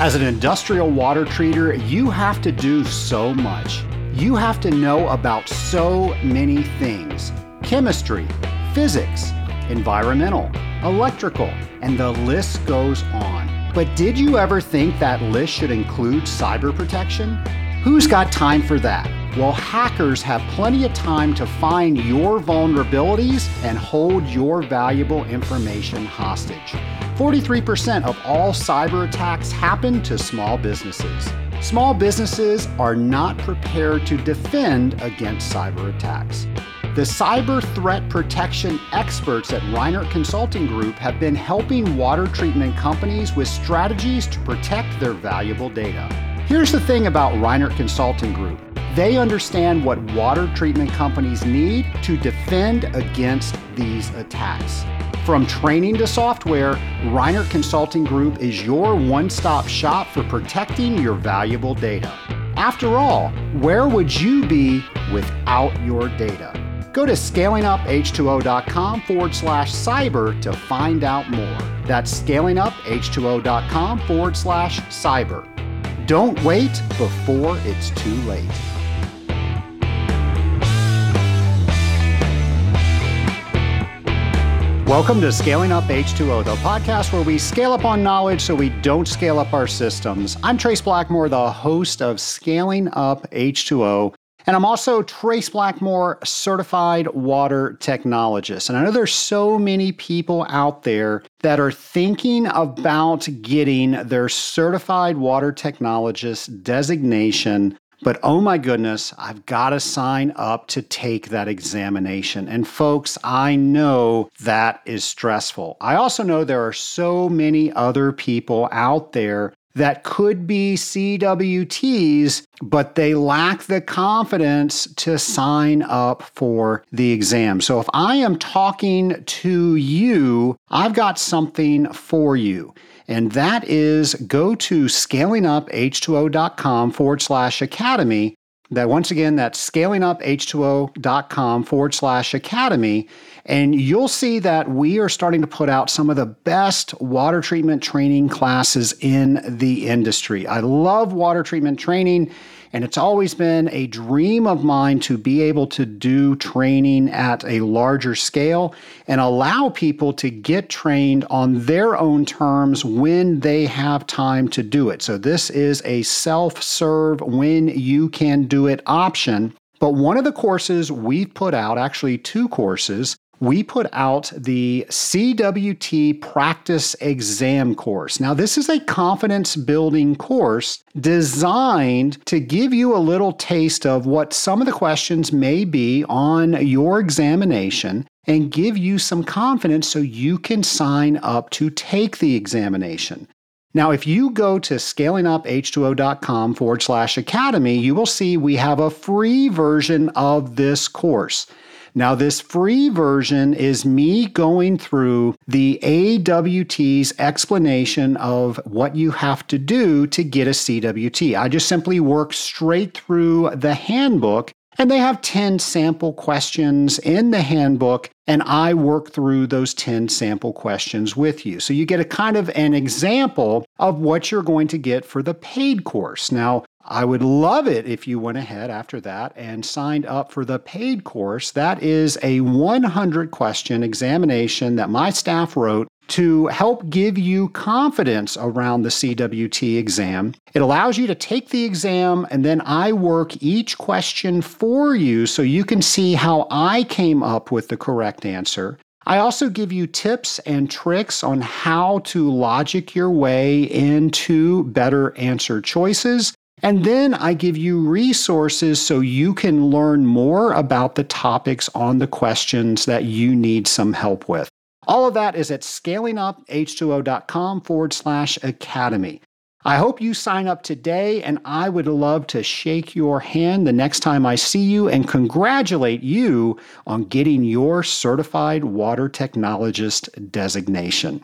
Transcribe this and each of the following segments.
As an industrial water treater, you have to do so much. You have to know about so many things chemistry, physics, environmental, electrical, and the list goes on. But did you ever think that list should include cyber protection? Who's got time for that? Well, hackers have plenty of time to find your vulnerabilities and hold your valuable information hostage. 43% of all cyber attacks happen to small businesses. Small businesses are not prepared to defend against cyber attacks. The cyber threat protection experts at Reinert Consulting Group have been helping water treatment companies with strategies to protect their valuable data. Here's the thing about Reinert Consulting Group they understand what water treatment companies need to defend against these attacks. From training to software, Reinert Consulting Group is your one stop shop for protecting your valuable data. After all, where would you be without your data? Go to scalinguph2o.com forward slash cyber to find out more. That's scalinguph2o.com forward slash cyber. Don't wait before it's too late. Welcome to Scaling Up H2O, the podcast where we scale up on knowledge so we don't scale up our systems. I'm Trace Blackmore, the host of Scaling Up H2O, and I'm also Trace Blackmore, certified water technologist. And I know there's so many people out there that are thinking about getting their certified water technologist designation but oh my goodness, I've got to sign up to take that examination. And folks, I know that is stressful. I also know there are so many other people out there that could be CWTs, but they lack the confidence to sign up for the exam. So if I am talking to you, I've got something for you and that is go to scalinguph2o.com forward slash academy. That once again, that's scalinguph2o.com forward slash academy. And you'll see that we are starting to put out some of the best water treatment training classes in the industry. I love water treatment training. And it's always been a dream of mine to be able to do training at a larger scale and allow people to get trained on their own terms when they have time to do it. So, this is a self serve when you can do it option. But one of the courses we've put out, actually, two courses, we put out the CWT Practice Exam course. Now, this is a confidence building course designed to give you a little taste of what some of the questions may be on your examination and give you some confidence so you can sign up to take the examination. Now, if you go to scalinguph2o.com forward slash academy, you will see we have a free version of this course. Now, this free version is me going through the AWT's explanation of what you have to do to get a CWT. I just simply work straight through the handbook and they have 10 sample questions in the handbook, and I work through those 10 sample questions with you. So you get a kind of an example of what you're going to get for the paid course. Now, I would love it if you went ahead after that and signed up for the paid course. That is a 100 question examination that my staff wrote to help give you confidence around the CWT exam. It allows you to take the exam and then I work each question for you so you can see how I came up with the correct answer. I also give you tips and tricks on how to logic your way into better answer choices. And then I give you resources so you can learn more about the topics on the questions that you need some help with. All of that is at scalinguph2o.com forward slash academy. I hope you sign up today, and I would love to shake your hand the next time I see you and congratulate you on getting your certified water technologist designation.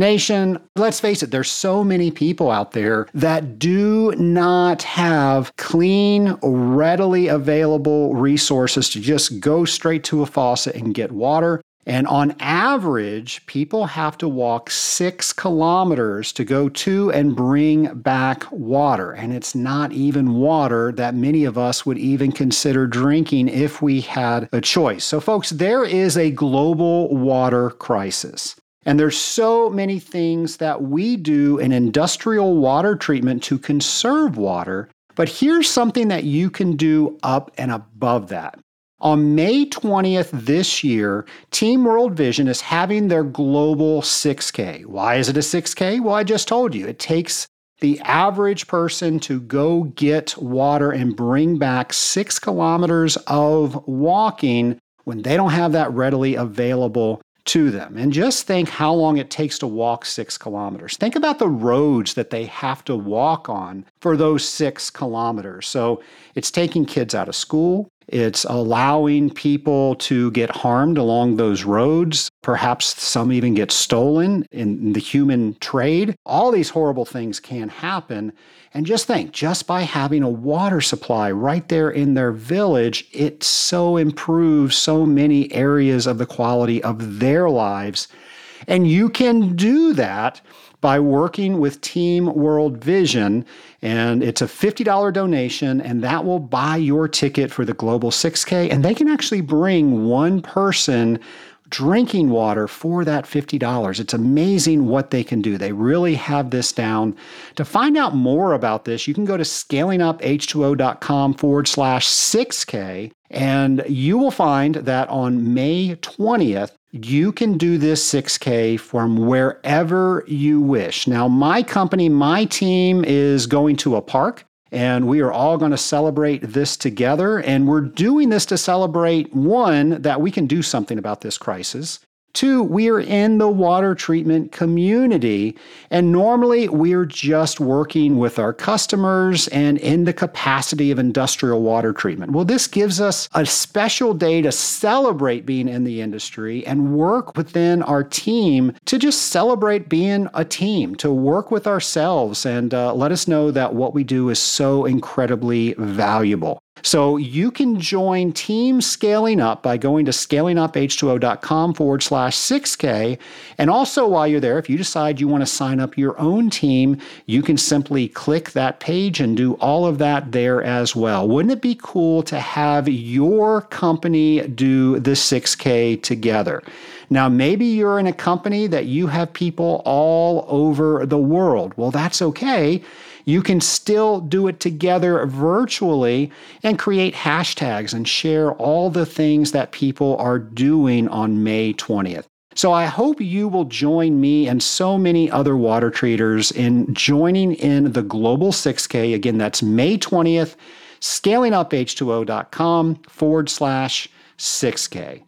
Nation, let's face it, there's so many people out there that do not have clean, readily available resources to just go straight to a faucet and get water. And on average, people have to walk six kilometers to go to and bring back water. And it's not even water that many of us would even consider drinking if we had a choice. So, folks, there is a global water crisis. And there's so many things that we do in industrial water treatment to conserve water. But here's something that you can do up and above that. On May 20th this year, Team World Vision is having their global 6K. Why is it a 6K? Well, I just told you. It takes the average person to go get water and bring back six kilometers of walking when they don't have that readily available to them. And just think how long it takes to walk six kilometers. Think about the roads that they have to walk on for those six kilometers. So it's taking kids out of school, it's allowing people to get harmed along those roads. Perhaps some even get stolen in the human trade. All these horrible things can happen. And just think, just by having a water supply right there in their village, it so improves so many areas of the quality of their lives. And you can do that by working with Team World Vision. And it's a $50 donation, and that will buy your ticket for the Global 6K. And they can actually bring one person drinking water for that $50. It's amazing what they can do. They really have this down. To find out more about this, you can go to scalinguph2o.com forward slash 6K, and you will find that on May 20th, you can do this 6K from wherever you wish. Now, my company, my team is going to a park and we are all going to celebrate this together. And we're doing this to celebrate one, that we can do something about this crisis. Two, we are in the water treatment community, and normally we're just working with our customers and in the capacity of industrial water treatment. Well, this gives us a special day to celebrate being in the industry and work within our team to just celebrate being a team, to work with ourselves and uh, let us know that what we do is so incredibly valuable. So you can join Team Scaling Up by going to scalinguph2o.com forward slash 6K. And also, while you're there, if you decide you want to sign up your own team, you can simply click that page and do all of that there as well. Wouldn't it be cool to have your company do the 6K together? Now, maybe you're in a company that you have people all over the world. Well, that's okay you can still do it together virtually and create hashtags and share all the things that people are doing on May 20th. So I hope you will join me and so many other water treaters in joining in the Global 6K. Again, that's May 20th, scalinguph2o.com forward slash 6K.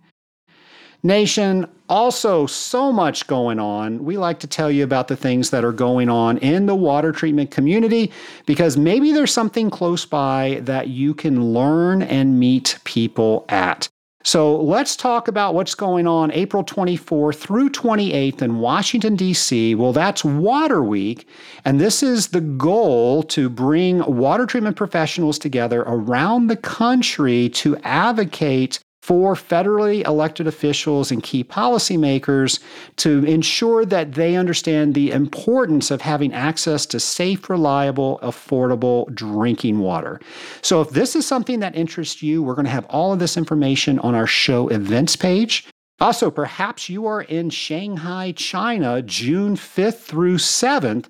Nation, also so much going on. We like to tell you about the things that are going on in the water treatment community because maybe there's something close by that you can learn and meet people at. So let's talk about what's going on April 24th through 28th in Washington, D.C. Well, that's Water Week, and this is the goal to bring water treatment professionals together around the country to advocate for federally elected officials and key policymakers to ensure that they understand the importance of having access to safe, reliable, affordable drinking water. So, if this is something that interests you, we're going to have all of this information on our show events page. Also, perhaps you are in Shanghai, China, June 5th through 7th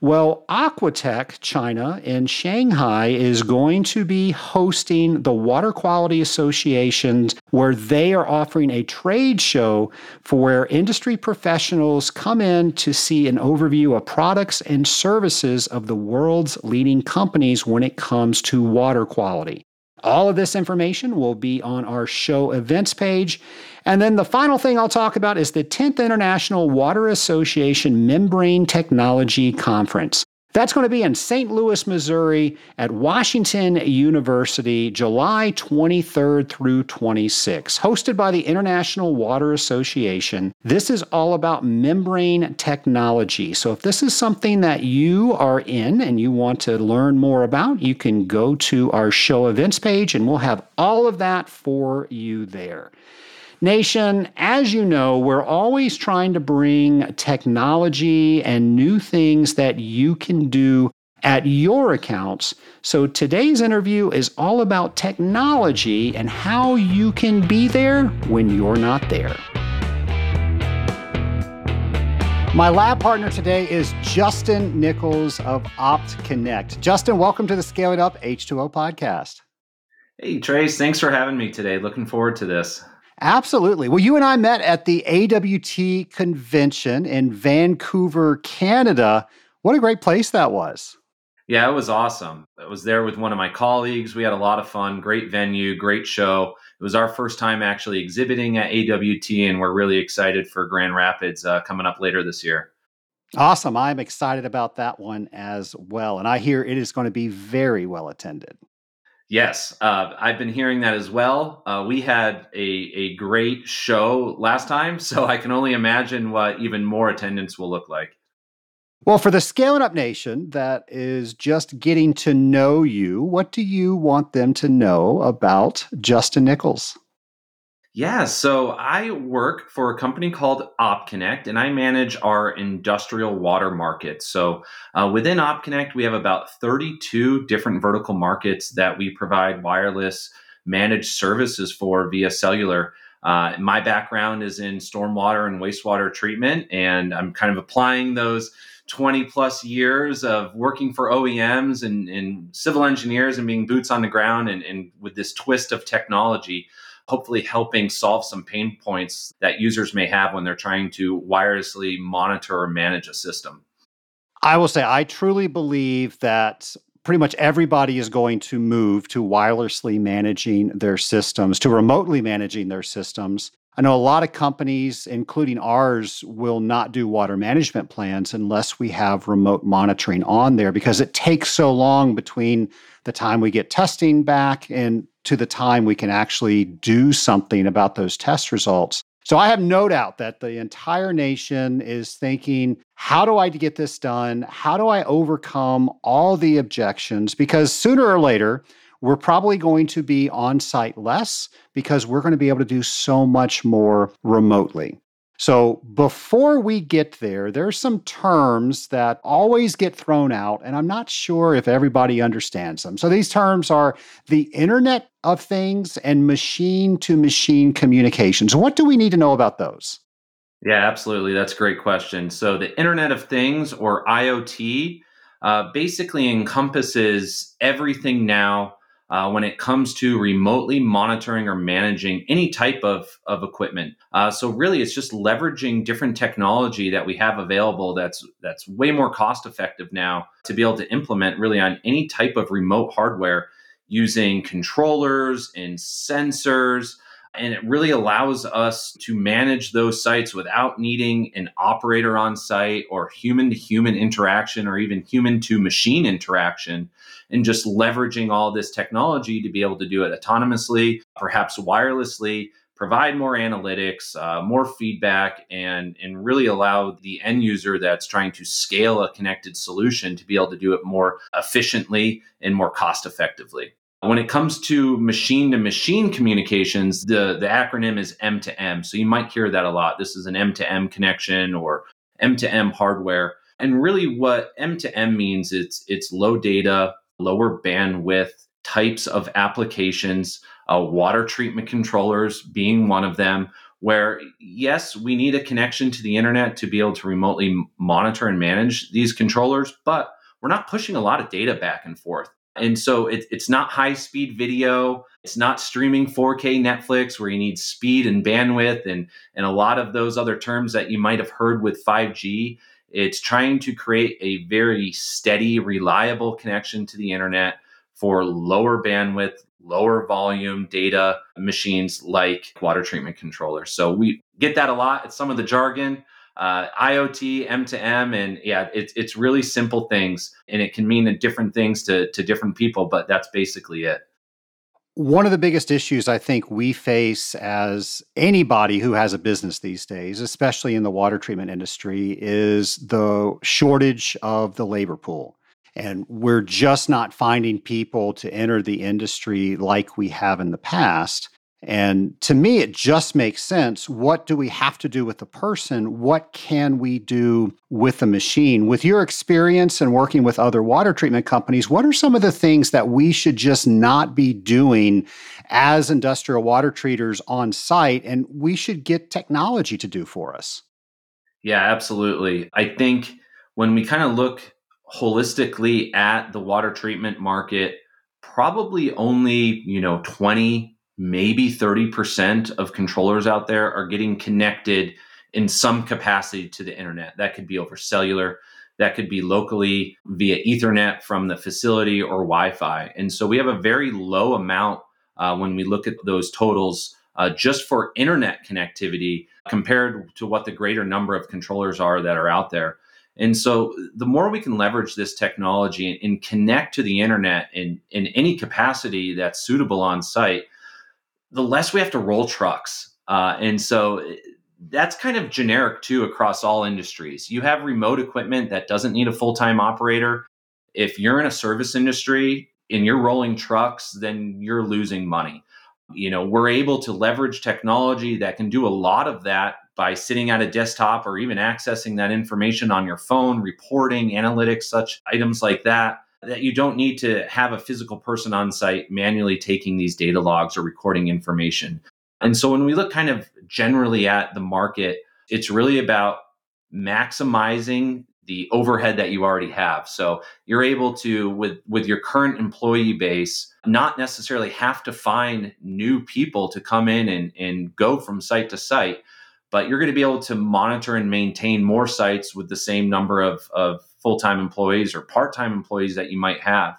well, Aquatech China in Shanghai is going to be hosting the Water Quality Associations, where they are offering a trade show for where industry professionals come in to see an overview of products and services of the world's leading companies when it comes to water quality. All of this information will be on our show events page. And then the final thing I'll talk about is the 10th International Water Association Membrane Technology Conference. That's going to be in St. Louis, Missouri at Washington University, July 23rd through 26, hosted by the International Water Association. This is all about membrane technology. So if this is something that you are in and you want to learn more about, you can go to our show events page and we'll have all of that for you there. Nation, as you know, we're always trying to bring technology and new things that you can do at your accounts. So today's interview is all about technology and how you can be there when you're not there. My lab partner today is Justin Nichols of OptConnect. Justin, welcome to the Scaling Up H2O podcast. Hey, Trace, thanks for having me today. Looking forward to this. Absolutely. Well, you and I met at the AWT convention in Vancouver, Canada. What a great place that was. Yeah, it was awesome. I was there with one of my colleagues. We had a lot of fun, great venue, great show. It was our first time actually exhibiting at AWT, and we're really excited for Grand Rapids uh, coming up later this year. Awesome. I'm excited about that one as well. And I hear it is going to be very well attended. Yes, uh, I've been hearing that as well. Uh, we had a, a great show last time, so I can only imagine what even more attendance will look like. Well, for the Scaling Up Nation that is just getting to know you, what do you want them to know about Justin Nichols? Yeah, so I work for a company called OptConnect, and I manage our industrial water market. So uh, within OptConnect, we have about 32 different vertical markets that we provide wireless managed services for via cellular. Uh, my background is in stormwater and wastewater treatment, and I'm kind of applying those 20 plus years of working for OEMs and, and civil engineers and being boots on the ground and, and with this twist of technology, hopefully helping solve some pain points that users may have when they're trying to wirelessly monitor or manage a system. I will say, I truly believe that pretty much everybody is going to move to wirelessly managing their systems, to remotely managing their systems. I know a lot of companies, including ours, will not do water management plans unless we have remote monitoring on there because it takes so long between the time we get testing back and to the time we can actually do something about those test results. So I have no doubt that the entire nation is thinking, how do I get this done? How do I overcome all the objections? Because sooner or later, we're probably going to be on site less because we're going to be able to do so much more remotely. So, before we get there, there's some terms that always get thrown out, and I'm not sure if everybody understands them. So, these terms are the Internet of Things and machine to machine communications. What do we need to know about those? Yeah, absolutely. That's a great question. So, the Internet of Things or IoT uh, basically encompasses everything now uh, when it comes to remotely monitoring or managing any type of, of equipment. Uh, so really, it's just leveraging different technology that we have available that's that's way more cost effective now to be able to implement really on any type of remote hardware using controllers and sensors and it really allows us to manage those sites without needing an operator on site or human to human interaction or even human to machine interaction and just leveraging all this technology to be able to do it autonomously perhaps wirelessly provide more analytics uh, more feedback and and really allow the end user that's trying to scale a connected solution to be able to do it more efficiently and more cost effectively when it comes to machine to machine communications, the, the acronym is M2M. So you might hear that a lot. This is an M2M connection or M2M hardware. And really what M2M means it's it's low data, lower bandwidth types of applications, uh, water treatment controllers being one of them, where yes, we need a connection to the internet to be able to remotely monitor and manage these controllers, but we're not pushing a lot of data back and forth. And so it, it's not high speed video. It's not streaming 4K Netflix where you need speed and bandwidth and, and a lot of those other terms that you might have heard with 5G. It's trying to create a very steady, reliable connection to the internet for lower bandwidth, lower volume data machines like water treatment controllers. So we get that a lot. It's some of the jargon uh, IoT, M2M, and yeah, it's it's really simple things, and it can mean different things to to different people, but that's basically it. One of the biggest issues I think we face as anybody who has a business these days, especially in the water treatment industry, is the shortage of the labor pool. And we're just not finding people to enter the industry like we have in the past. And to me, it just makes sense. What do we have to do with the person? What can we do with the machine? With your experience and working with other water treatment companies, what are some of the things that we should just not be doing as industrial water treaters on site and we should get technology to do for us? Yeah, absolutely. I think when we kind of look holistically at the water treatment market, probably only, you know, 20 maybe 30% of controllers out there are getting connected in some capacity to the internet. That could be over cellular, that could be locally via Ethernet from the facility or Wi Fi. And so we have a very low amount uh, when we look at those totals uh, just for internet connectivity compared to what the greater number of controllers are that are out there. And so the more we can leverage this technology and, and connect to the internet in, in any capacity that's suitable on site, the less we have to roll trucks. Uh, and so eh, that's kind of generic too across all industries. You have remote equipment that doesn't need a full time operator. If you're in a service industry and you're rolling trucks, then you're losing money. You know, we're able to leverage technology that can do a lot of that by sitting at a desktop or even accessing that information on your phone, reporting, analytics, such items like that that you don't need to have a physical person on site manually taking these data logs or recording information. And so when we look kind of generally at the market, it's really about maximizing the overhead that you already have. So you're able to with with your current employee base not necessarily have to find new people to come in and and go from site to site, but you're going to be able to monitor and maintain more sites with the same number of, of full-time employees or part-time employees that you might have.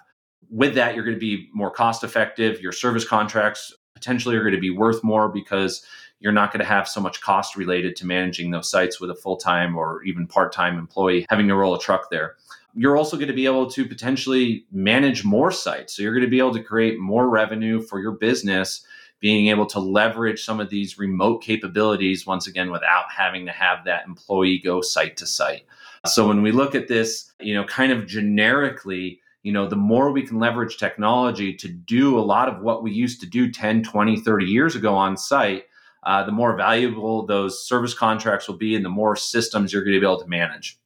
With that you're going to be more cost effective your service contracts potentially are going to be worth more because you're not going to have so much cost related to managing those sites with a full-time or even part-time employee having to roll a truck there. You're also going to be able to potentially manage more sites. So you're going to be able to create more revenue for your business being able to leverage some of these remote capabilities once again without having to have that employee go site to site. So when we look at this, you know, kind of generically, you know, the more we can leverage technology to do a lot of what we used to do 10, 20, 30 years ago on site, uh, the more valuable those service contracts will be and the more systems you're going to be able to manage.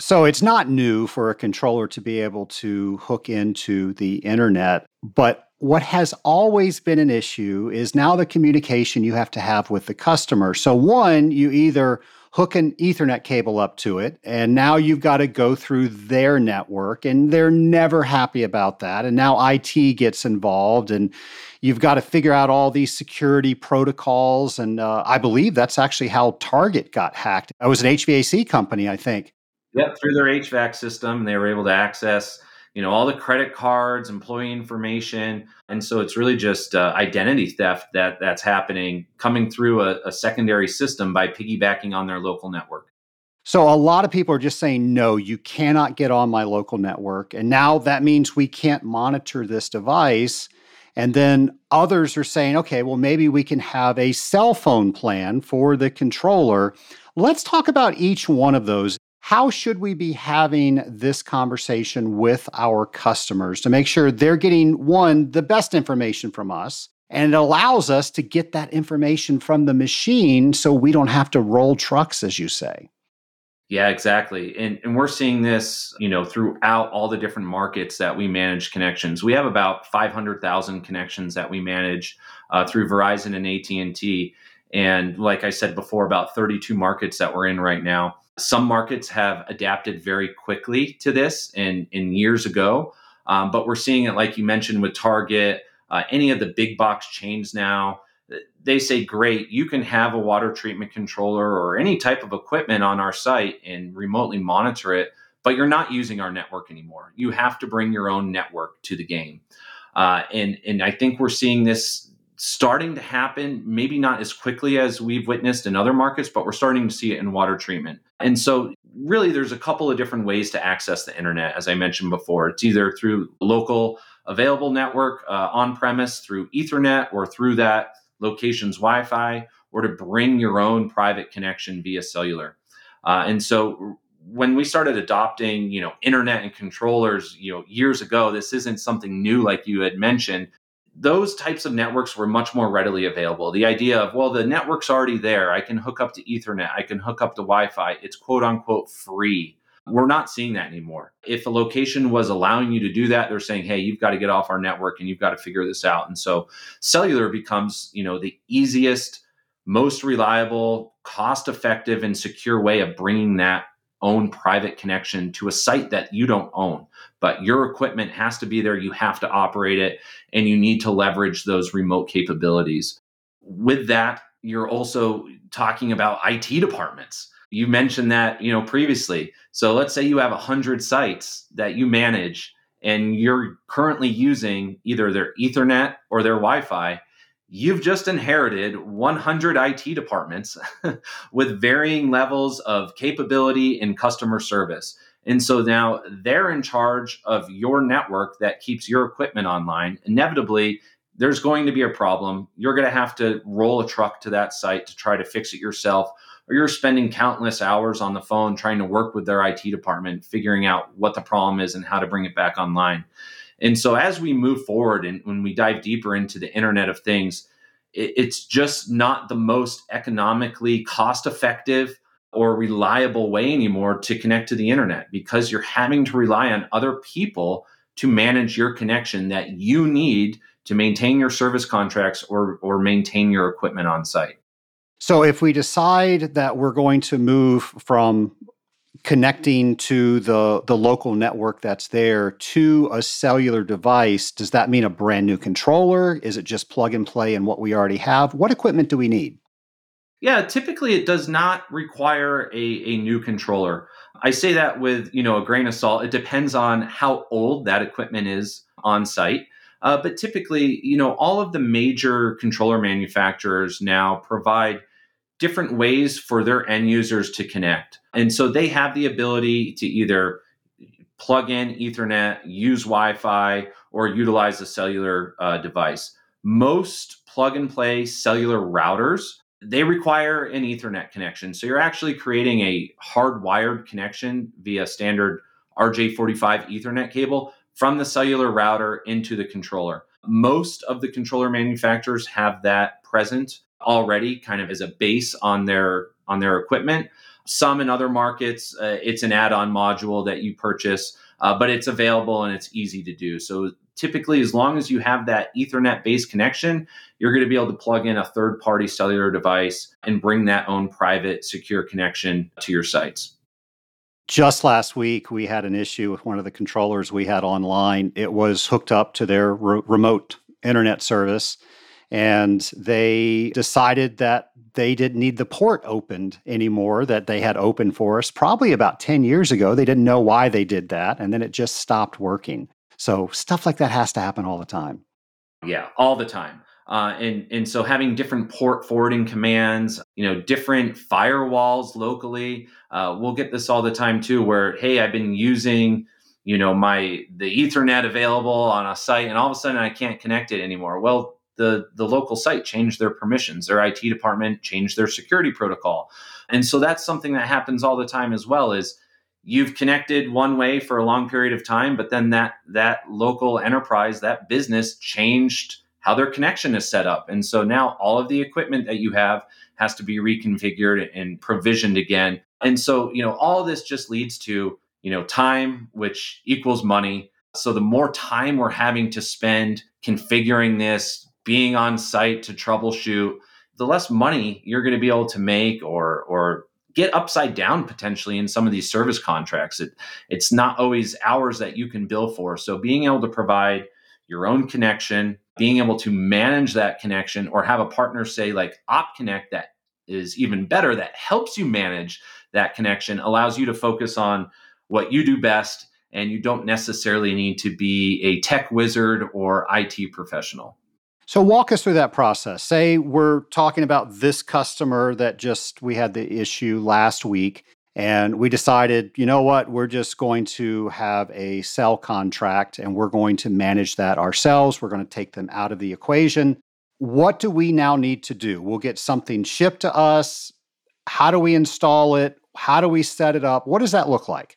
So it's not new for a controller to be able to hook into the internet, but what has always been an issue is now the communication you have to have with the customer. So, one, you either hook an Ethernet cable up to it, and now you've got to go through their network, and they're never happy about that. And now IT gets involved, and you've got to figure out all these security protocols. And uh, I believe that's actually how Target got hacked. It was an HVAC company, I think. Yep, through their HVAC system, they were able to access you know all the credit cards employee information. And so it's really just uh, identity theft that that's happening coming through a, a secondary system by piggybacking on their local network. So a lot of people are just saying no you cannot get on my local network. And now that means we can't monitor this device. And then others are saying okay well maybe we can have a cell phone plan for the controller. Let's talk about each one of those how should we be having this conversation with our customers to make sure they're getting one, the best information from us, and it allows us to get that information from the machine so we don't have to roll trucks, as you say? Yeah, exactly. And, and we're seeing this, you know, throughout all the different markets that we manage connections. We have about 500,000 connections that we manage uh, through Verizon and AT&T. And like I said before, about 32 markets that we're in right now. Some markets have adapted very quickly to this in, years ago, um, but we're seeing it, like you mentioned, with Target, uh, any of the big box chains now. They say, great, you can have a water treatment controller or any type of equipment on our site and remotely monitor it, but you're not using our network anymore. You have to bring your own network to the game. Uh, and, and I think we're seeing this starting to happen, maybe not as quickly as we've witnessed in other markets, but we're starting to see it in water treatment. And so, really, there's a couple of different ways to access the internet, as I mentioned before. It's either through local available network uh, on premise through Ethernet or through that location's Wi Fi, or to bring your own private connection via cellular. Uh, and so, when we started adopting, you know, internet and controllers, you know, years ago, this isn't something new like you had mentioned those types of networks were much more readily available. The idea of, well, the network's already there. I can hook up to Ethernet. I can hook up to Wi Fi. It's quote unquote free. We're not seeing that anymore. If a location was allowing you to do that, they're saying, "Hey, you've got to get off our network and you've got to figure this out." And so, cellular becomes, you know, the easiest, most reliable, cost-effective, and secure way of bringing that own private connection to a site that you don't own. But your equipment has to be there. You have to operate it, and you need to leverage those remote capabilities. With that, you're also talking about IT departments you mentioned that you know previously so let's say you have 100 sites that you manage and you're currently using either their ethernet or their wi-fi you've just inherited 100 IT departments with varying levels of capability and customer service. And so now they're in charge of your network that keeps your equipment online. Inevitably, there's going to be a problem. You're going to have to roll a truck to that site to try to fix it yourself or you're spending countless hours on the phone trying to work with their IT department, figuring out what the problem is and how to bring it back online. And so, as we move forward and when we dive deeper into the Internet of Things, it's just not the most economically cost effective or reliable way anymore to connect to the internet because you're having to rely on other people to manage your connection that you need to maintain your service contracts or, or maintain your equipment on site. So if we decide that we're going to move from connecting to the the local network that's there to a cellular device, does that mean a brand new controller? Is it just plug and play in what we already have? What equipment do we need? Yeah, typically it does not require a, a new controller. I say that with you know a grain of salt. It depends on how old that equipment is on site. Uh, but typically, you know, all of the major controller manufacturers now provide different ways for their end users to connect. And so they have the ability to either plug in Ethernet, use Wi Fi, or utilize a cellular uh, device. Most plug and play cellular routers they require an ethernet connection. So you're actually creating a hardwired connection via standard rj45 ethernet cable from the cellular router into the controller. Most of the controller manufacturers have that present already kind of as a base on their on their equipment some in other markets uh, it's an add-on module that you purchase uh, but it's available and it's easy to do. So typically as long as you have that ethernet based connection you're going to be able to plug in a third party cellular device and bring that own private secure connection to your sites. Just last week we had an issue with one of the controllers we had online. It was hooked up to their re- remote internet service and they decided that they didn't need the port opened anymore that they had opened for us probably about 10 years ago they didn't know why they did that and then it just stopped working so stuff like that has to happen all the time yeah all the time uh, and and so having different port forwarding commands, you know, different firewalls locally. Uh, we'll get this all the time too, where hey, I've been using you know my the Ethernet available on a site, and all of a sudden I can't connect it anymore. Well, the the local site changed their permissions their IT department changed their security protocol. And so that's something that happens all the time as well is you've connected one way for a long period of time but then that that local enterprise that business changed how their connection is set up. And so now all of the equipment that you have has to be reconfigured and provisioned again. And so you know all this just leads to you know time which equals money. So the more time we're having to spend configuring this being on site to troubleshoot, the less money you're going to be able to make or or get upside down potentially in some of these service contracts. It it's not always hours that you can bill for. So being able to provide your own connection, being able to manage that connection or have a partner say like OptConnect that is even better that helps you manage that connection allows you to focus on what you do best and you don't necessarily need to be a tech wizard or IT professional. So walk us through that process. Say we're talking about this customer that just we had the issue last week and we decided, you know what, we're just going to have a cell contract and we're going to manage that ourselves. We're going to take them out of the equation. What do we now need to do? We'll get something shipped to us. How do we install it? How do we set it up? What does that look like?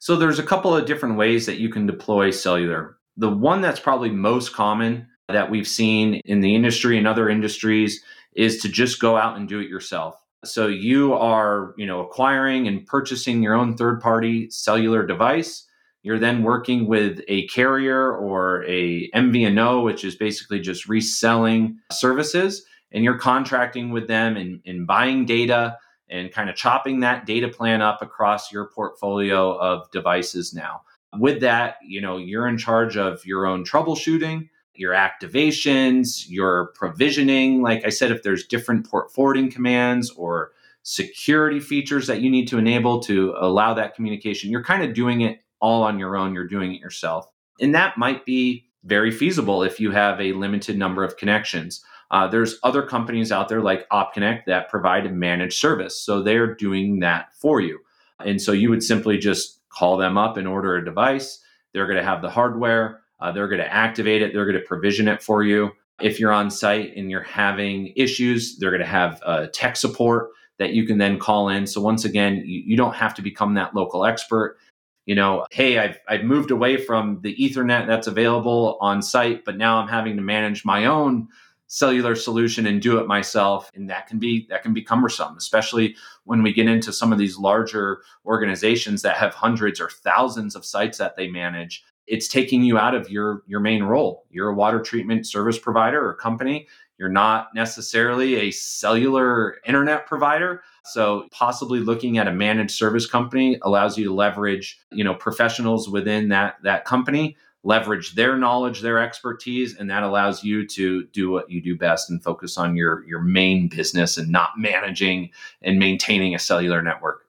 So there's a couple of different ways that you can deploy cellular. The one that's probably most common that we've seen in the industry and other industries is to just go out and do it yourself. So you are, you know, acquiring and purchasing your own third-party cellular device. You're then working with a carrier or a MVNO, which is basically just reselling services, and you're contracting with them and, and buying data and kind of chopping that data plan up across your portfolio of devices now. With that, you know, you're in charge of your own troubleshooting your activations, your provisioning. Like I said, if there's different port forwarding commands or security features that you need to enable to allow that communication, you're kind of doing it all on your own. You're doing it yourself. And that might be very feasible if you have a limited number of connections. Uh, there's other companies out there like OptConnect that provide a managed service. So they're doing that for you. And so you would simply just call them up and order a device. They're going to have the hardware uh, they're going to activate it, they're going to provision it for you. If you're on site and you're having issues, they're going to have uh, tech support that you can then call in. So, once again, you, you don't have to become that local expert you know, hey, I've, I've moved away from the Ethernet that's available on site, but now I'm having to manage my own cellular solution and do it myself. And that can be that can be cumbersome, especially when we get into some of these larger organizations that have hundreds or thousands of sites that they manage it's taking you out of your your main role. You're a water treatment service provider or company. You're not necessarily a cellular internet provider. So possibly looking at a managed service company allows you to leverage, you know, professionals within that that company, leverage their knowledge, their expertise, and that allows you to do what you do best and focus on your your main business and not managing and maintaining a cellular network.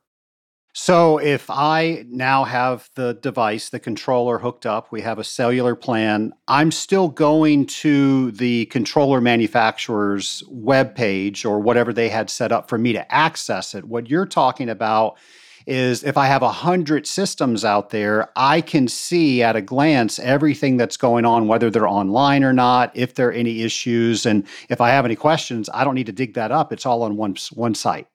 So if I now have the device, the controller hooked up, we have a cellular plan, I'm still going to the controller manufacturer's webpage or whatever they had set up for me to access it. What you're talking about is if I have a hundred systems out there, I can see at a glance everything that's going on, whether they're online or not, if there are any issues, and if I have any questions, I don't need to dig that up. It's all on one one site.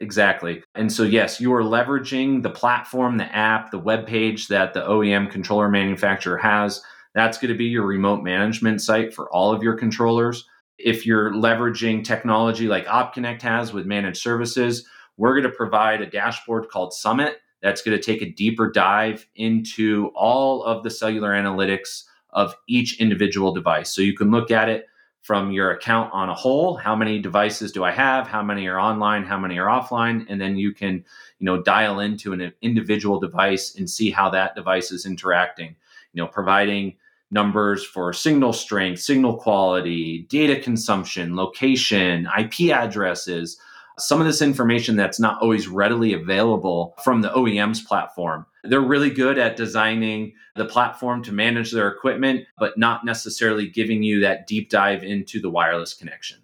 Exactly. And so, yes, you are leveraging the platform, the app, the web page that the OEM controller manufacturer has. That's going to be your remote management site for all of your controllers. If you're leveraging technology like OptConnect has with managed services, we're going to provide a dashboard called Summit that's going to take a deeper dive into all of the cellular analytics of each individual device. So you can look at it from your account on a whole. How many devices do i have? How many are online? How many are offline? And then you can you know dial into an individual device and see how that device is interacting. You know providing numbers for signal strength signal quality data consumption location ip addresses some of this information that's not always readily available from the OEM's platform. They're really good at designing the platform to manage their equipment, but not necessarily giving you that deep dive into the wireless connection.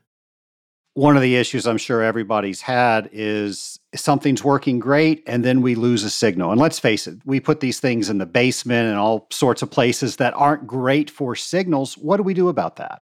One of the issues I'm sure everybody's had is something's working great and then we lose a signal. And let's face it, we put these things in the basement and all sorts of places that aren't great for signals. What do we do about that?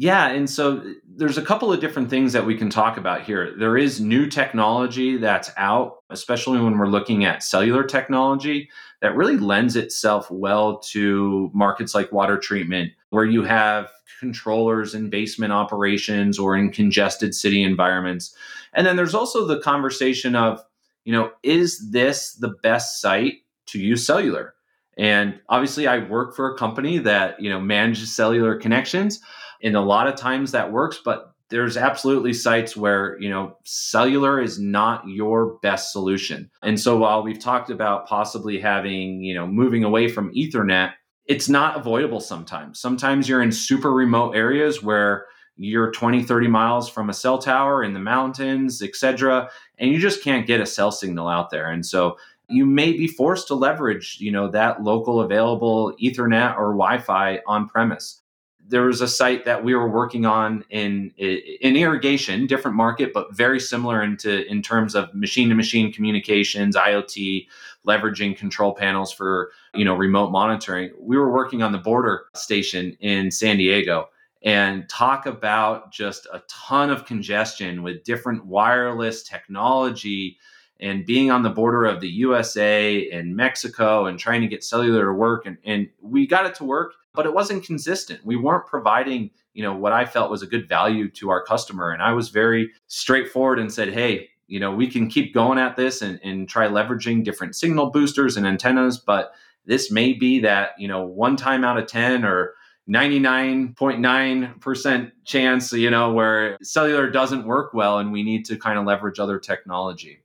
Yeah, and so there's a couple of different things that we can talk about here. There is new technology that's out, especially when we're looking at cellular technology, that really lends itself well to markets like water treatment, where you have controllers in basement operations or in congested city environments. And then there's also the conversation of, you know, is this the best site to use cellular? And obviously I work for a company that, you know, manages cellular connections and a lot of times that works but there's absolutely sites where you know cellular is not your best solution. And so while we've talked about possibly having you know moving away from ethernet it's not avoidable sometimes. Sometimes you're in super remote areas where you're 20 30 miles from a cell tower in the mountains etc and you just can't get a cell signal out there. And so you may be forced to leverage you know that local available ethernet or wi-fi on premise there was a site that we were working on in in irrigation, different market, but very similar into in terms of machine to machine communications, IoT, leveraging control panels for you know remote monitoring. We were working on the border station in San Diego and talk about just a ton of congestion with different wireless technology and being on the border of the USA and Mexico and trying to get cellular to work and, and we got it to work but it wasn't consistent. We weren't providing, you know, what I felt was a good value to our customer. And I was very straightforward and said, hey, you know, we can keep going at this and, and try leveraging different signal boosters and antennas, but this may be that, you know, one time out of 10 or 99.9% chance, you know, where cellular doesn't work well and we need to kind of leverage other technology.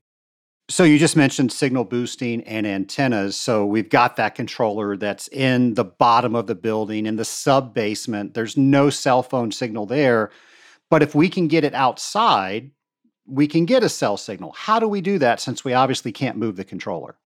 So you just mentioned signal boosting and antennas. So we've got that controller that's in the bottom of the building in the sub basement. There's no cell phone signal there. But if we can get it outside, we can get a cell signal. How do we do that since we obviously can't move the controller?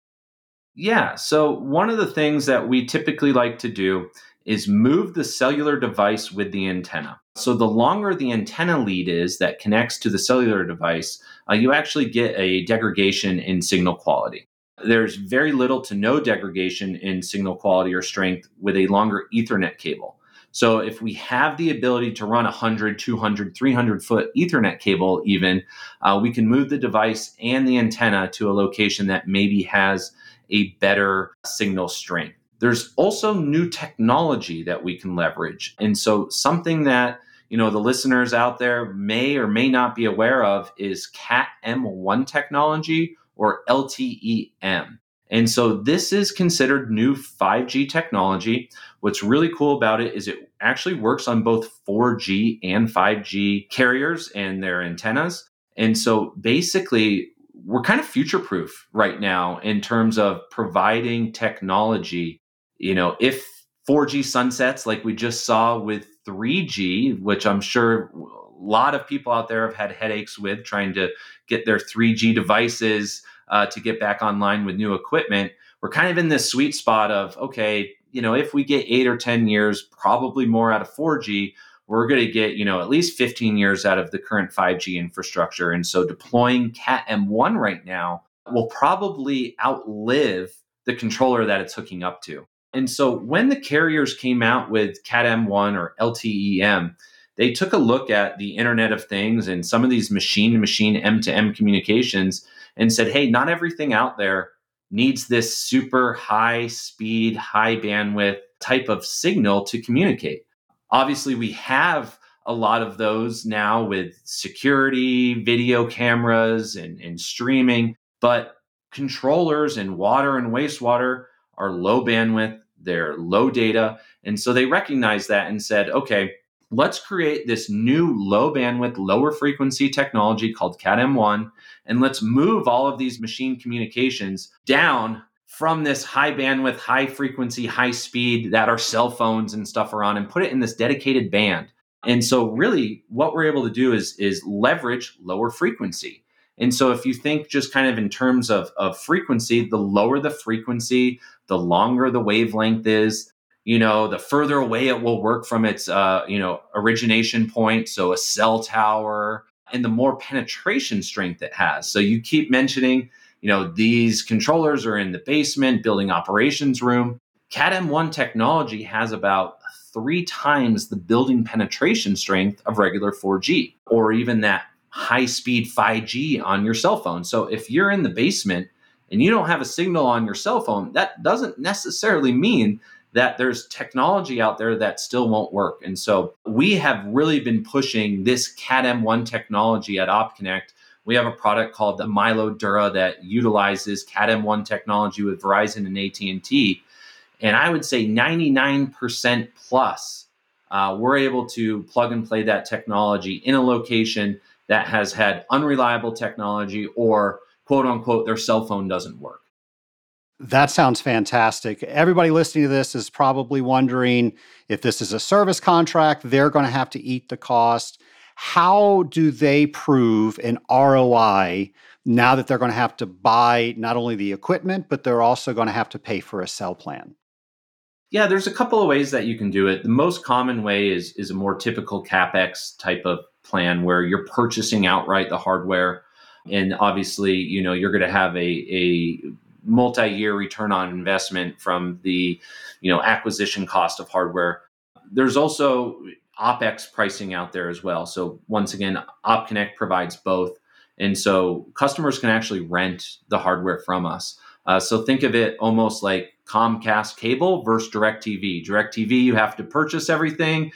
Yeah. So one of the things that we typically like to do is move the cellular device with the antenna. So the longer the antenna lead is that connects to the cellular device, uh, you actually get a degradation in signal quality. There's very little to no degradation in signal quality or strength with a longer Ethernet cable. So if we have the ability to run 100, 200, 300 foot Ethernet cable, even, uh, we can move the device and the antenna to a location that maybe has a better signal strength. There's also new technology that we can leverage. And so something that you know the listeners out there may or may not be aware of is cat m1 technology or LTE-M. And so this is considered new 5G technology. What's really cool about it is it actually works on both 4G and 5G carriers and their antennas. And so basically, we're kind of future proof right now in terms of providing technology you know, if 4G sunsets like we just saw with 3G, which I'm sure a lot of people out there have had headaches with trying to get their 3G devices uh, to get back online with new equipment. We're kind of in this sweet spot of, okay, you know, if we get eight or 10 years, probably more out of 4G, we're going to get, you know, at least 15 years out of the current 5G infrastructure. And so deploying Cat M1 right now will probably outlive the controller that it's hooking up to. And so when the carriers came out with Cat M1 or LTE-M, they took a look at the Internet of Things and some of these machine to machine M to M communications and said, hey, not everything out there needs this super high speed, high bandwidth type of signal to communicate. Obviously, we have a lot of those now with security, video cameras, and, and streaming, but controllers and water and wastewater are low bandwidth they're low data. And so they recognized that and said, okay, let's create this new low bandwidth, lower frequency technology called CAT-M1, and let's move all of these machine communications down from this high bandwidth, high frequency, high speed that our cell phones and stuff are on and put it in this dedicated band. And so really what we're able to do is, is leverage lower frequency. And so if you think just kind of in terms of, of frequency, the lower the frequency, the longer the wavelength is, you know, the further away it will work from its, uh, you know, origination point. So a cell tower and the more penetration strength it has. So you keep mentioning, you know, these controllers are in the basement, building operations room. CAT M1 technology has about three times the building penetration strength of regular 4G or even that high speed 5G on your cell phone. So if you're in the basement and you don't have a signal on your cell phone, that doesn't necessarily mean that there's technology out there that still won't work. And so we have really been pushing this CAT M1 technology at OptConnect. We have a product called the Milo Dura that utilizes CAT M1 technology with Verizon and AT&T. And I would say 99% plus, uh, we're able to plug and play that technology in a location that has had unreliable technology or quote unquote their cell phone doesn't work. That sounds fantastic. Everybody listening to this is probably wondering if this is a service contract, they're going to have to eat the cost. How do they prove an ROI now that they're going to have to buy not only the equipment, but they're also going to have to pay for a cell plan? Yeah, there's a couple of ways that you can do it. The most common way is is a more typical capex type of plan where you're purchasing outright the hardware. And obviously you know you're going to have a, a multi-year return on investment from the you know acquisition cost of hardware. There's also opex pricing out there as well. So once again optconnect provides both. And so customers can actually rent the hardware from us. Uh, so think of it almost like Comcast cable versus DirecTV. DirecTV, you have to purchase everything.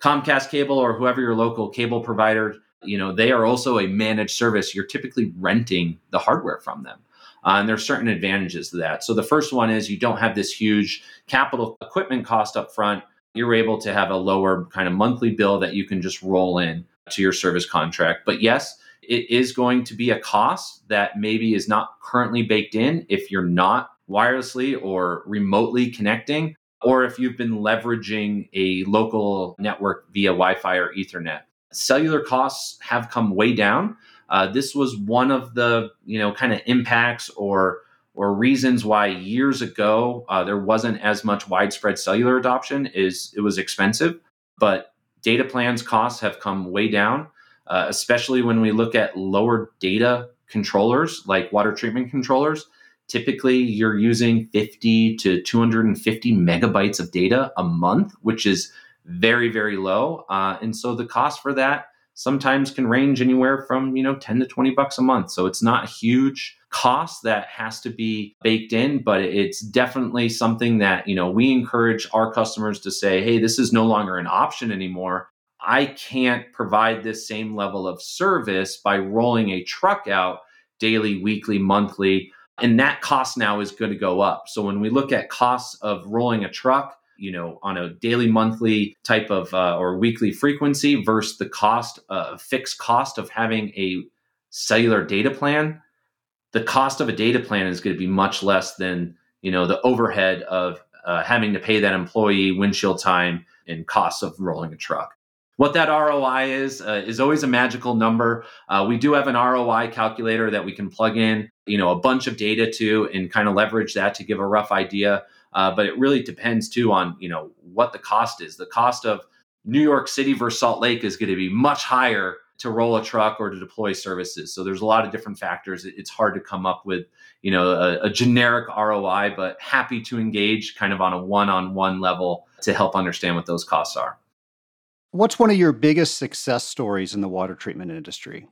Comcast cable or whoever your local cable provider, you know, they are also a managed service. You're typically renting the hardware from them. Uh, and are certain advantages to that. So the first one is you don't have this huge capital equipment cost up front. You're able to have a lower kind of monthly bill that you can just roll in to your service contract. But yes, it is going to be a cost that maybe is not currently baked in if you're not wirelessly or remotely connecting, or if you've been leveraging a local network via Wi Fi or Ethernet. Cellular costs have come way down. Uh, this was one of the you know kind of impacts or or reasons why years ago uh, there wasn't as much widespread cellular adoption. Is it was expensive, but data plans costs have come way down uh, especially when we look at lower data controllers like water treatment controllers. Typically, you're using 50 to 250 megabytes of data a month, which is very, very low. Uh, and so the cost for that sometimes can range anywhere from you know 10 to 20 bucks a month so it's not a huge cost that has to be baked in but it's definitely something that you know we encourage our customers to say hey this is no longer an option anymore I can't provide this same level of service by rolling a truck out daily, weekly, monthly. And that cost now is going to go up. So when we look at costs of rolling a truck, you know, on a daily, monthly type of uh, or weekly frequency versus the cost, uh, fixed cost of having a cellular data plan, the cost of a data plan is going to be much less than you know the overhead of uh, having to pay that employee windshield time and costs of rolling a truck. What that ROI is uh, is always a magical number. Uh, we do have an ROI calculator that we can plug in, you know, a bunch of data to, and kind of leverage that to give a rough idea. Uh, but it really depends too on you know what the cost is. The cost of New York City versus Salt Lake is going to be much higher to roll a truck or to deploy services. So there's a lot of different factors. It's hard to come up with you know a, a generic ROI, but happy to engage kind of on a one-on-one level to help understand what those costs are. What's one of your biggest success stories in the water treatment industry?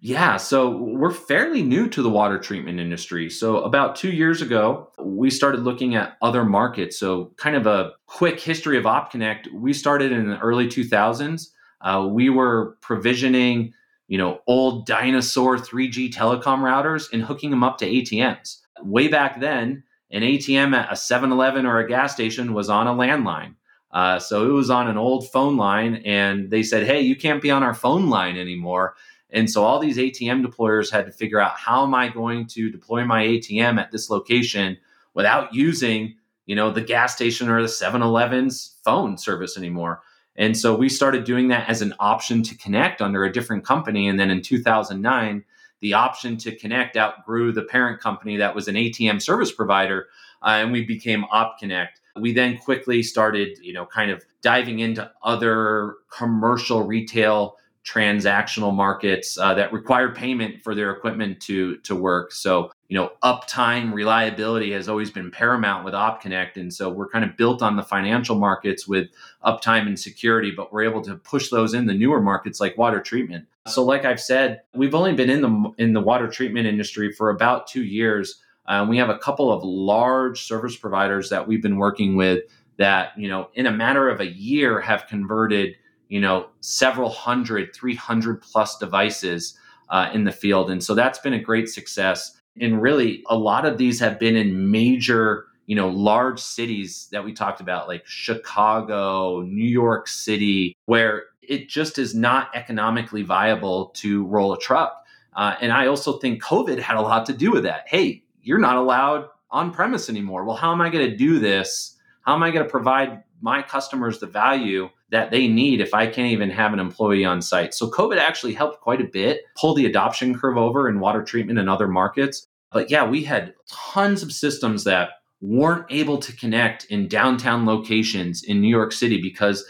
Yeah, so we're fairly new to the water treatment industry. So, about two years ago, we started looking at other markets. So, kind of a quick history of OptConnect. We started in the early 2000s. Uh, we were provisioning, you know, old dinosaur 3G telecom routers and hooking them up to ATMs. Way back then, an ATM at a 7 Eleven or a gas station was on a landline. Uh, so it was on an old phone line, and they said, "Hey, you can't be on our phone line anymore." And so all these ATM deployers had to figure out how am I going to deploy my ATM at this location without using, you know, the gas station or the 7-Eleven's phone service anymore. And so we started doing that as an option to connect under a different company. And then in 2009, the option to connect outgrew the parent company that was an ATM service provider, uh, and we became OptConnect. We then quickly started, you know, kind of diving into other commercial retail transactional markets uh, that required payment for their equipment to to work. So, you know, uptime, reliability has always been paramount with OptConnect, and so we're kind of built on the financial markets with uptime and security, but we're able to push those in the newer markets like water treatment. So, like I've said, we've only been in the in the water treatment industry for about two years. Uh, we have a couple of large service providers that we've been working with that, you know, in a matter of a year have converted, you know, several hundred, 300 plus devices uh, in the field. And so that's been a great success. And really, a lot of these have been in major, you know, large cities that we talked about, like Chicago, New York City, where it just is not economically viable to roll a truck. Uh, and I also think COVID had a lot to do with that. Hey, you're not allowed on premise anymore. Well, how am I going to do this? How am I going to provide my customers the value that they need if I can't even have an employee on site? So, COVID actually helped quite a bit pull the adoption curve over in water treatment and other markets. But yeah, we had tons of systems that weren't able to connect in downtown locations in New York City because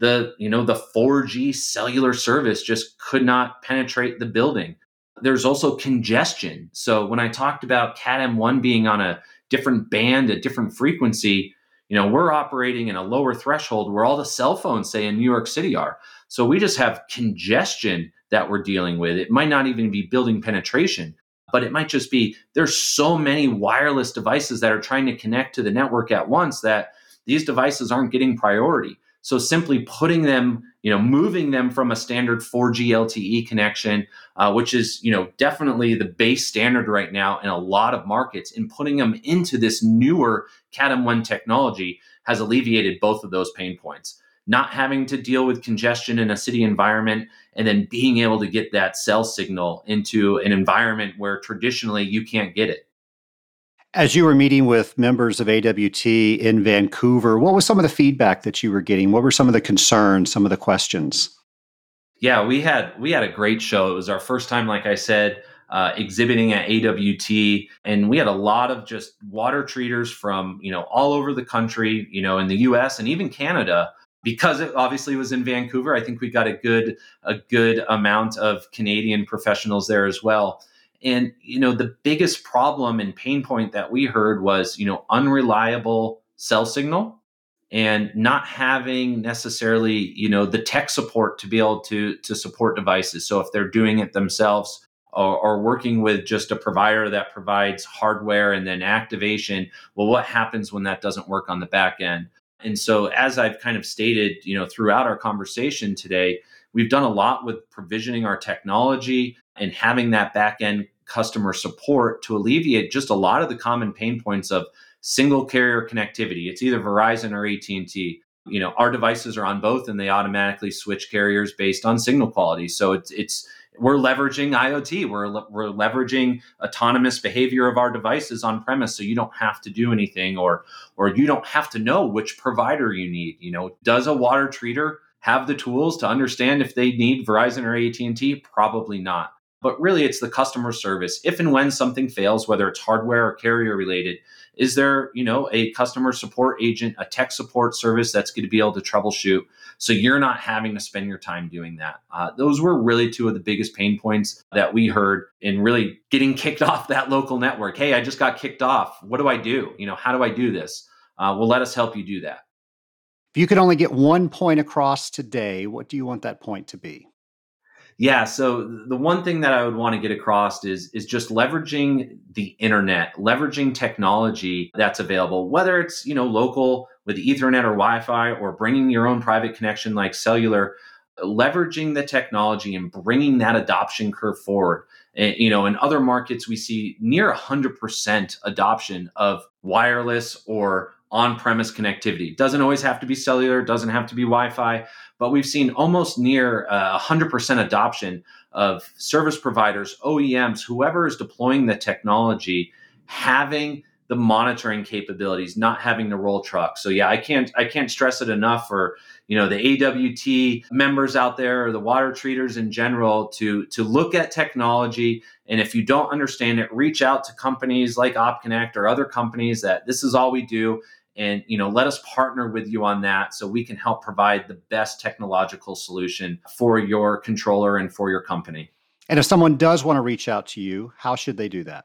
the you know the 4G cellular service just could not penetrate the building there's also congestion. So when I talked about Cat M1 being on a different band, a different frequency, you know, we're operating in a lower threshold where all the cell phones, say in New York City, are. So we just have congestion that we're dealing with. It might not even be building penetration. but it might just be there's so many wireless devices that are trying to connect to the network at once that these devices aren't getting priority. So simply putting them, you know, moving them from a standard 4G LTE connection, uh, which is, you know, definitely the base standard right now in a lot of markets, and putting them into this newer Cat M1 technology has alleviated both of those pain points. Not having to deal with congestion in a city environment, and then being able to get that cell signal into an environment where traditionally you can't get it. As you were meeting with members of AWT in Vancouver, what was some of the feedback that you were getting? What were some of the concerns, some of the questions? Yeah, we had we had a great show. It was our first time, like I said, uh, exhibiting at AWT, and we had a lot of just water treaters from you know all over the country, you know, in the U.S. and even Canada. Because it obviously was in Vancouver, I think we got a good a good amount of Canadian professionals there as well. And, you know, the biggest problem and pain point that we heard was, you know, unreliable cell signal and not having necessarily, you know, the tech support to be able to to support devices. So if they're doing it themselves or, or working with just a provider that provides hardware and then activation, well, what happens when that doesn't work on the back end? And so, as I've kind of stated, you know, throughout our conversation today, we've done a lot with provisioning our technology and having that back end customer support to alleviate just a lot of the common pain points of single carrier connectivity. It's either Verizon or AT&T. You know, our devices are on both and they automatically switch carriers based on signal quality. So it's it's we're leveraging IoT. We're we're leveraging autonomous behavior of our devices on premise, so you don't have to do anything, or or you don't have to know which provider you need. You know, does a water treater have the tools to understand if they need Verizon or AT&T? Probably not. But really it's the customer service. If and when something fails, whether it's hardware or carrier related, is there, you know, a customer support agent, a tech support service that's going to be able to troubleshoot so you're not having to spend your time doing that. Uh, those were really two of the biggest pain points that we heard in really getting kicked off that local network. Hey, I just got kicked off. What do I do? You know, how do I do this? Uh, well, let us help you do that. You could only get one point across today, what do you want that point to be? Yeah, so the one thing that I would want to get across is is just leveraging the internet, leveraging technology that's available, whether it's, you know, local with Ethernet or Wi-Fi or bringing your own private connection like cellular, leveraging the technology and bringing that adoption curve forward. And, you know, in other markets we see near 100% adoption of wireless or on-premise connectivity. Doesn't always have to be cellular, doesn't have to be Wi-Fi, but we've seen almost near uh, 100% adoption of service providers, OEMs, whoever is deploying the technology, having the monitoring capabilities, not having to roll trucks. So yeah, I can't I can't stress it enough for you know the AWT members out there or the water treaters in general to to look at technology and if you don't understand it, reach out to companies like OptConnect or other companies that this is all we do and you know let us partner with you on that so we can help provide the best technological solution for your controller and for your company and if someone does want to reach out to you how should they do that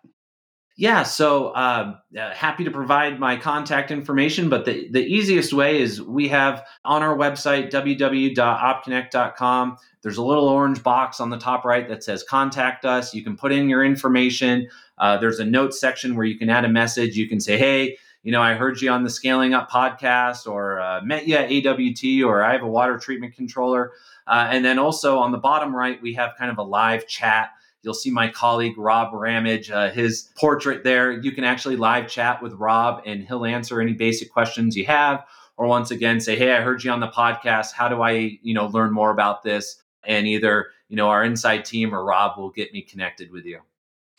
yeah, so uh, uh, happy to provide my contact information, but the, the easiest way is we have on our website, www.optconnect.com, there's a little orange box on the top right that says contact us. You can put in your information. Uh, there's a notes section where you can add a message. You can say, hey, you know, I heard you on the Scaling Up podcast or uh, met you at AWT or I have a water treatment controller. Uh, and then also on the bottom right, we have kind of a live chat. You'll see my colleague Rob Ramage, uh, his portrait there. You can actually live chat with Rob and he'll answer any basic questions you have. Or once again, say, hey, I heard you on the podcast. How do I, you know, learn more about this? And either, you know, our inside team or Rob will get me connected with you.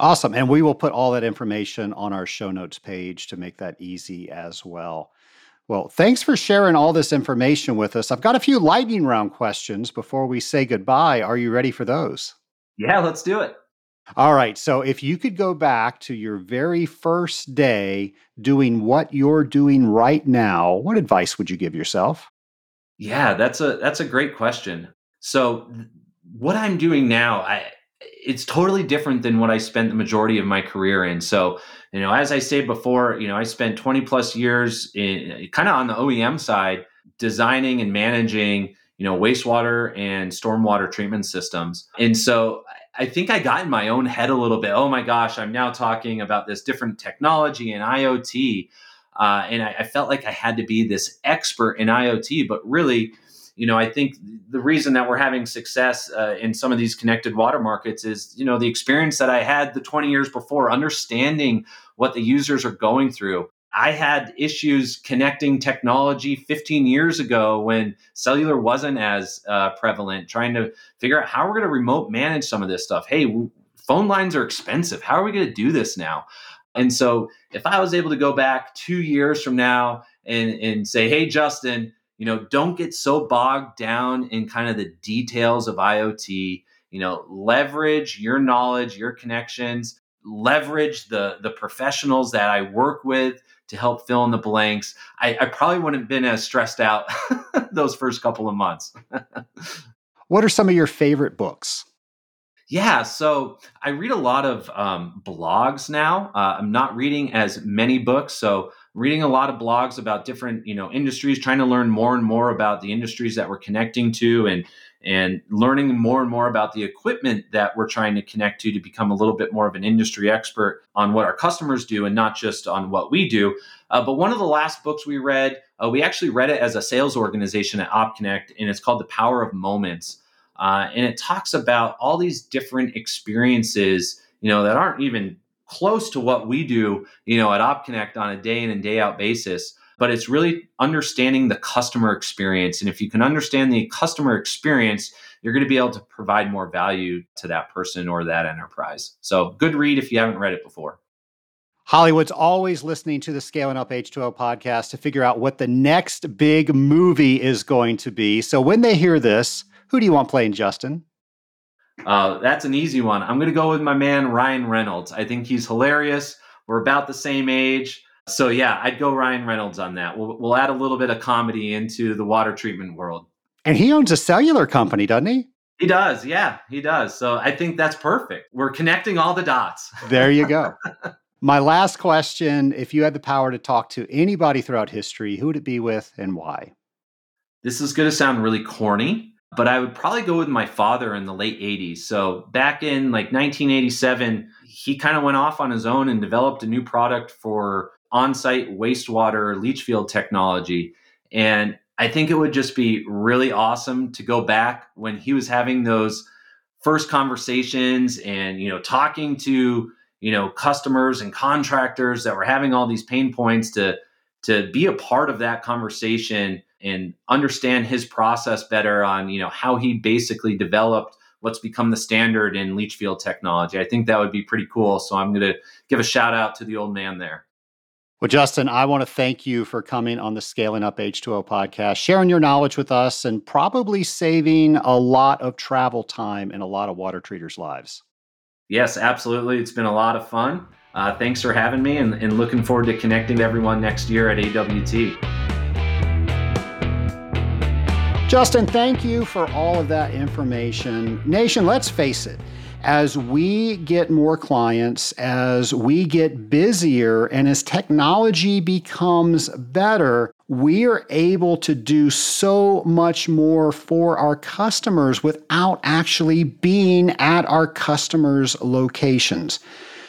Awesome. And we will put all that information on our show notes page to make that easy as well. Well, thanks for sharing all this information with us. I've got a few lightning round questions before we say goodbye. Are you ready for those? Yeah, let's do it. All right. So, if you could go back to your very first day doing what you're doing right now, what advice would you give yourself? Yeah, that's a that's a great question. So, what I'm doing now, I it's totally different than what I spent the majority of my career in. So, you know, as I said before, you know, I spent 20 plus years in kind of on the OEM side, designing and managing, you know, wastewater and stormwater treatment systems. And so I think I got in my own head a little bit. Oh my gosh, I'm now talking about this different technology and IoT. Uh, and I, I, felt like I had to be this expert in IoT, but really, you know, I think the reason that we're having success uh, in some of these connected water markets is, you know, the experience that I had the 20 years before, understanding what the users are going through. I had issues connecting technology 15 years ago when cellular wasn't as uh, prevalent, trying to figure out how we're going to remote manage some of this stuff. Hey, phone lines are expensive. How are we going to do this now? And so if I was able to go back two years from now and, and say, hey, Justin, you know, don't get so bogged down in kind of the details of IoT. You know, leverage your knowledge, your connections, leverage the the professionals that I work with to help fill in the blanks. I, I probably wouldn't have been as stressed out those first couple of months. what are some of your favorite books? Yeah, so I read a lot of um, blogs now. Uh, I'm not reading as many books, so reading a lot of blogs about different you know industries, trying to learn more and more about the industries that we're connecting to, and and learning more and more about the equipment that we're trying to connect to to become a little bit more of an industry expert on what our customers do and not just on what we do. Uh, but one of the last books we read, uh, we actually read it as a sales organization at OptConnect, and it's called The Power of Moments. Uh, and it talks about all these different experiences, you know, that aren't even close to what we do, you know, at OptConnect on a day in and day out basis. But it's really understanding the customer experience. And if you can understand the customer experience, you're going to be able to provide more value to that person or that enterprise. So, good read if you haven't read it before. Hollywood's always listening to the Scaling Up H2O podcast to figure out what the next big movie is going to be. So, when they hear this, who do you want playing Justin? Uh, that's an easy one. I'm going to go with my man Ryan Reynolds. I think he's hilarious. We're about the same age. So yeah, I'd go Ryan Reynolds on that. We'll, we'll add a little bit of comedy into the water treatment world. And he owns a cellular company, doesn't he? He does. Yeah, he does. So I think that's perfect. We're connecting all the dots. there you go. My last question if you had the power to talk to anybody throughout history, who would it be with and why? This is going to sound really corny, but I would probably go with my father in the late 80s. So back in like 1987, he kind of went off on his own and developed a new product for on-site wastewater leach field technology. And I think it would just be really awesome to go back when he was having those first conversations and you know talking to you know customers and contractors that were having all these pain points to to be a part of that conversation and understand his process better on you know how he basically developed what's become the standard in leach field technology. I think that would be pretty cool. So I'm going to give a shout out to the old man there. Well, Justin, I want to thank you for coming on the Scaling Up H2O podcast, sharing your knowledge with us, and probably saving a lot of travel time in a lot of water treaters' lives. Yes, absolutely. It's been a lot of fun. Uh, thanks for having me and, and looking forward to connecting to everyone next year at AWT. Justin, thank you for all of that information. Nation, let's face it, as we get more clients, as we get busier, and as technology becomes better, we are able to do so much more for our customers without actually being at our customers' locations.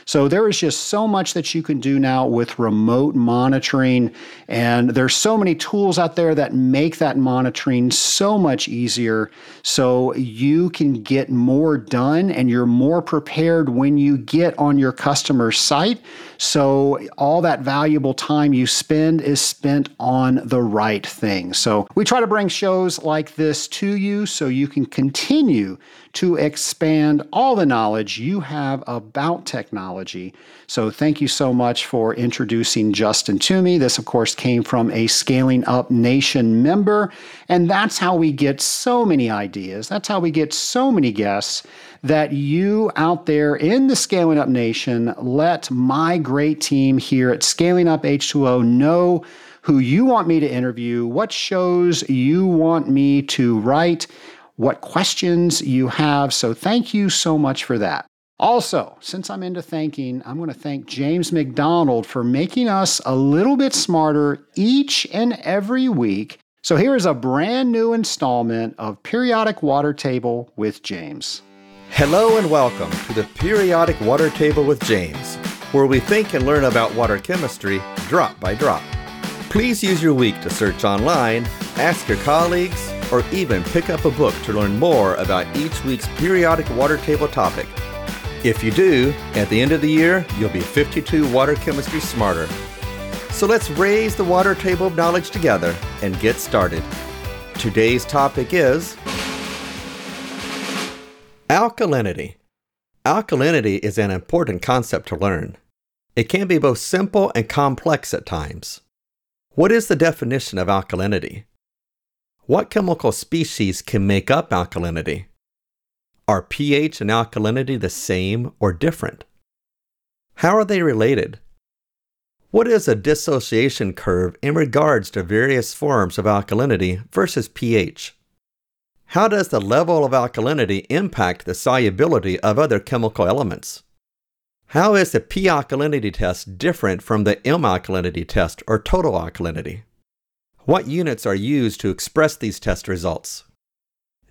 So there is just so much that you can do now with remote monitoring. And there's so many tools out there that make that monitoring so much easier. So you can get more done and you're more prepared when you get on your customer site. So all that valuable time you spend is spent on the right thing. So we try to bring shows like this to you so you can continue to expand all the knowledge you have about technology. So, thank you so much for introducing Justin to me. This, of course, came from a Scaling Up Nation member. And that's how we get so many ideas. That's how we get so many guests that you out there in the Scaling Up Nation let my great team here at Scaling Up H2O know who you want me to interview, what shows you want me to write what questions you have. So thank you so much for that. Also, since I'm into thanking, I'm going to thank James McDonald for making us a little bit smarter each and every week. So here is a brand new installment of Periodic Water Table with James. Hello and welcome to the Periodic Water Table with James, where we think and learn about water chemistry drop by drop. Please use your week to search online, ask your colleagues, or even pick up a book to learn more about each week's periodic water table topic. If you do, at the end of the year, you'll be 52 water chemistry smarter. So let's raise the water table of knowledge together and get started. Today's topic is alkalinity. Alkalinity is an important concept to learn. It can be both simple and complex at times. What is the definition of alkalinity? What chemical species can make up alkalinity? Are pH and alkalinity the same or different? How are they related? What is a dissociation curve in regards to various forms of alkalinity versus pH? How does the level of alkalinity impact the solubility of other chemical elements? How is the P alkalinity test different from the M alkalinity test or total alkalinity? What units are used to express these test results?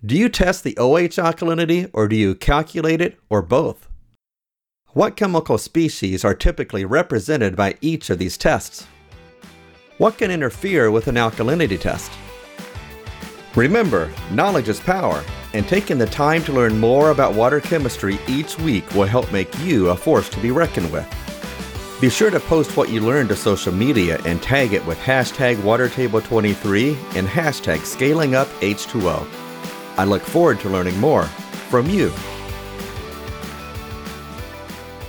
Do you test the OH alkalinity or do you calculate it or both? What chemical species are typically represented by each of these tests? What can interfere with an alkalinity test? Remember, knowledge is power, and taking the time to learn more about water chemistry each week will help make you a force to be reckoned with. Be sure to post what you learned to social media and tag it with hashtag WaterTable23 and hashtag ScalingUpH2O. I look forward to learning more from you.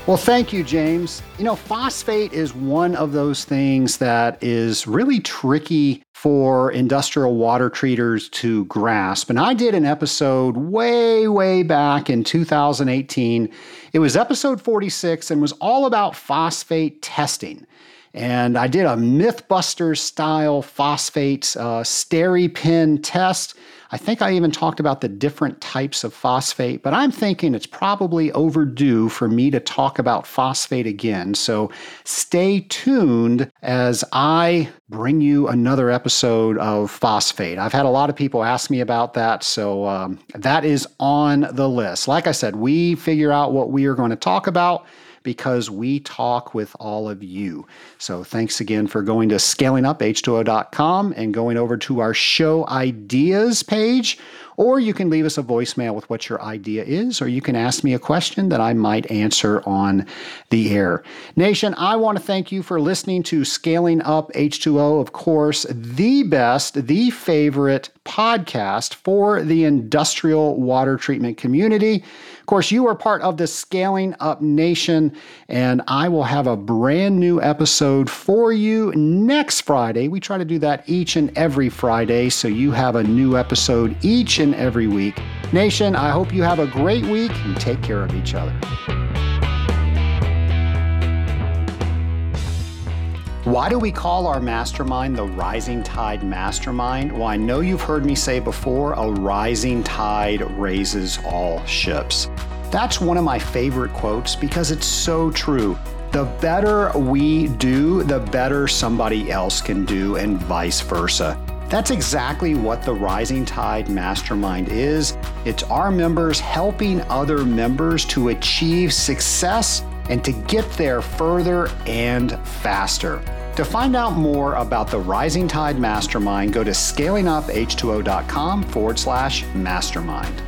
Well, thank you, James. You know, phosphate is one of those things that is really tricky for industrial water treaters to grasp. And I did an episode way, way back in 2018. It was episode 46 and was all about phosphate testing. And I did a Mythbusters style phosphate uh, SteriPen test I think I even talked about the different types of phosphate, but I'm thinking it's probably overdue for me to talk about phosphate again. So stay tuned as I bring you another episode of phosphate. I've had a lot of people ask me about that, so um, that is on the list. Like I said, we figure out what we are going to talk about because we talk with all of you. So thanks again for going to scalinguph2o.com and going over to our show ideas page or you can leave us a voicemail with what your idea is, or you can ask me a question that I might answer on the air. Nation, I want to thank you for listening to Scaling Up H2O, of course, the best, the favorite podcast for the industrial water treatment community. Of course, you are part of the Scaling Up Nation, and I will have a brand new episode for you next Friday. We try to do that each and every Friday, so you have a new episode each and every week. Nation, I hope you have a great week and take care of each other. Why do we call our mastermind the Rising Tide Mastermind? Well, I know you've heard me say before a rising tide raises all ships. That's one of my favorite quotes because it's so true. The better we do, the better somebody else can do, and vice versa. That's exactly what the Rising Tide Mastermind is. It's our members helping other members to achieve success and to get there further and faster. To find out more about the Rising Tide Mastermind, go to scalinguph2o.com forward slash mastermind.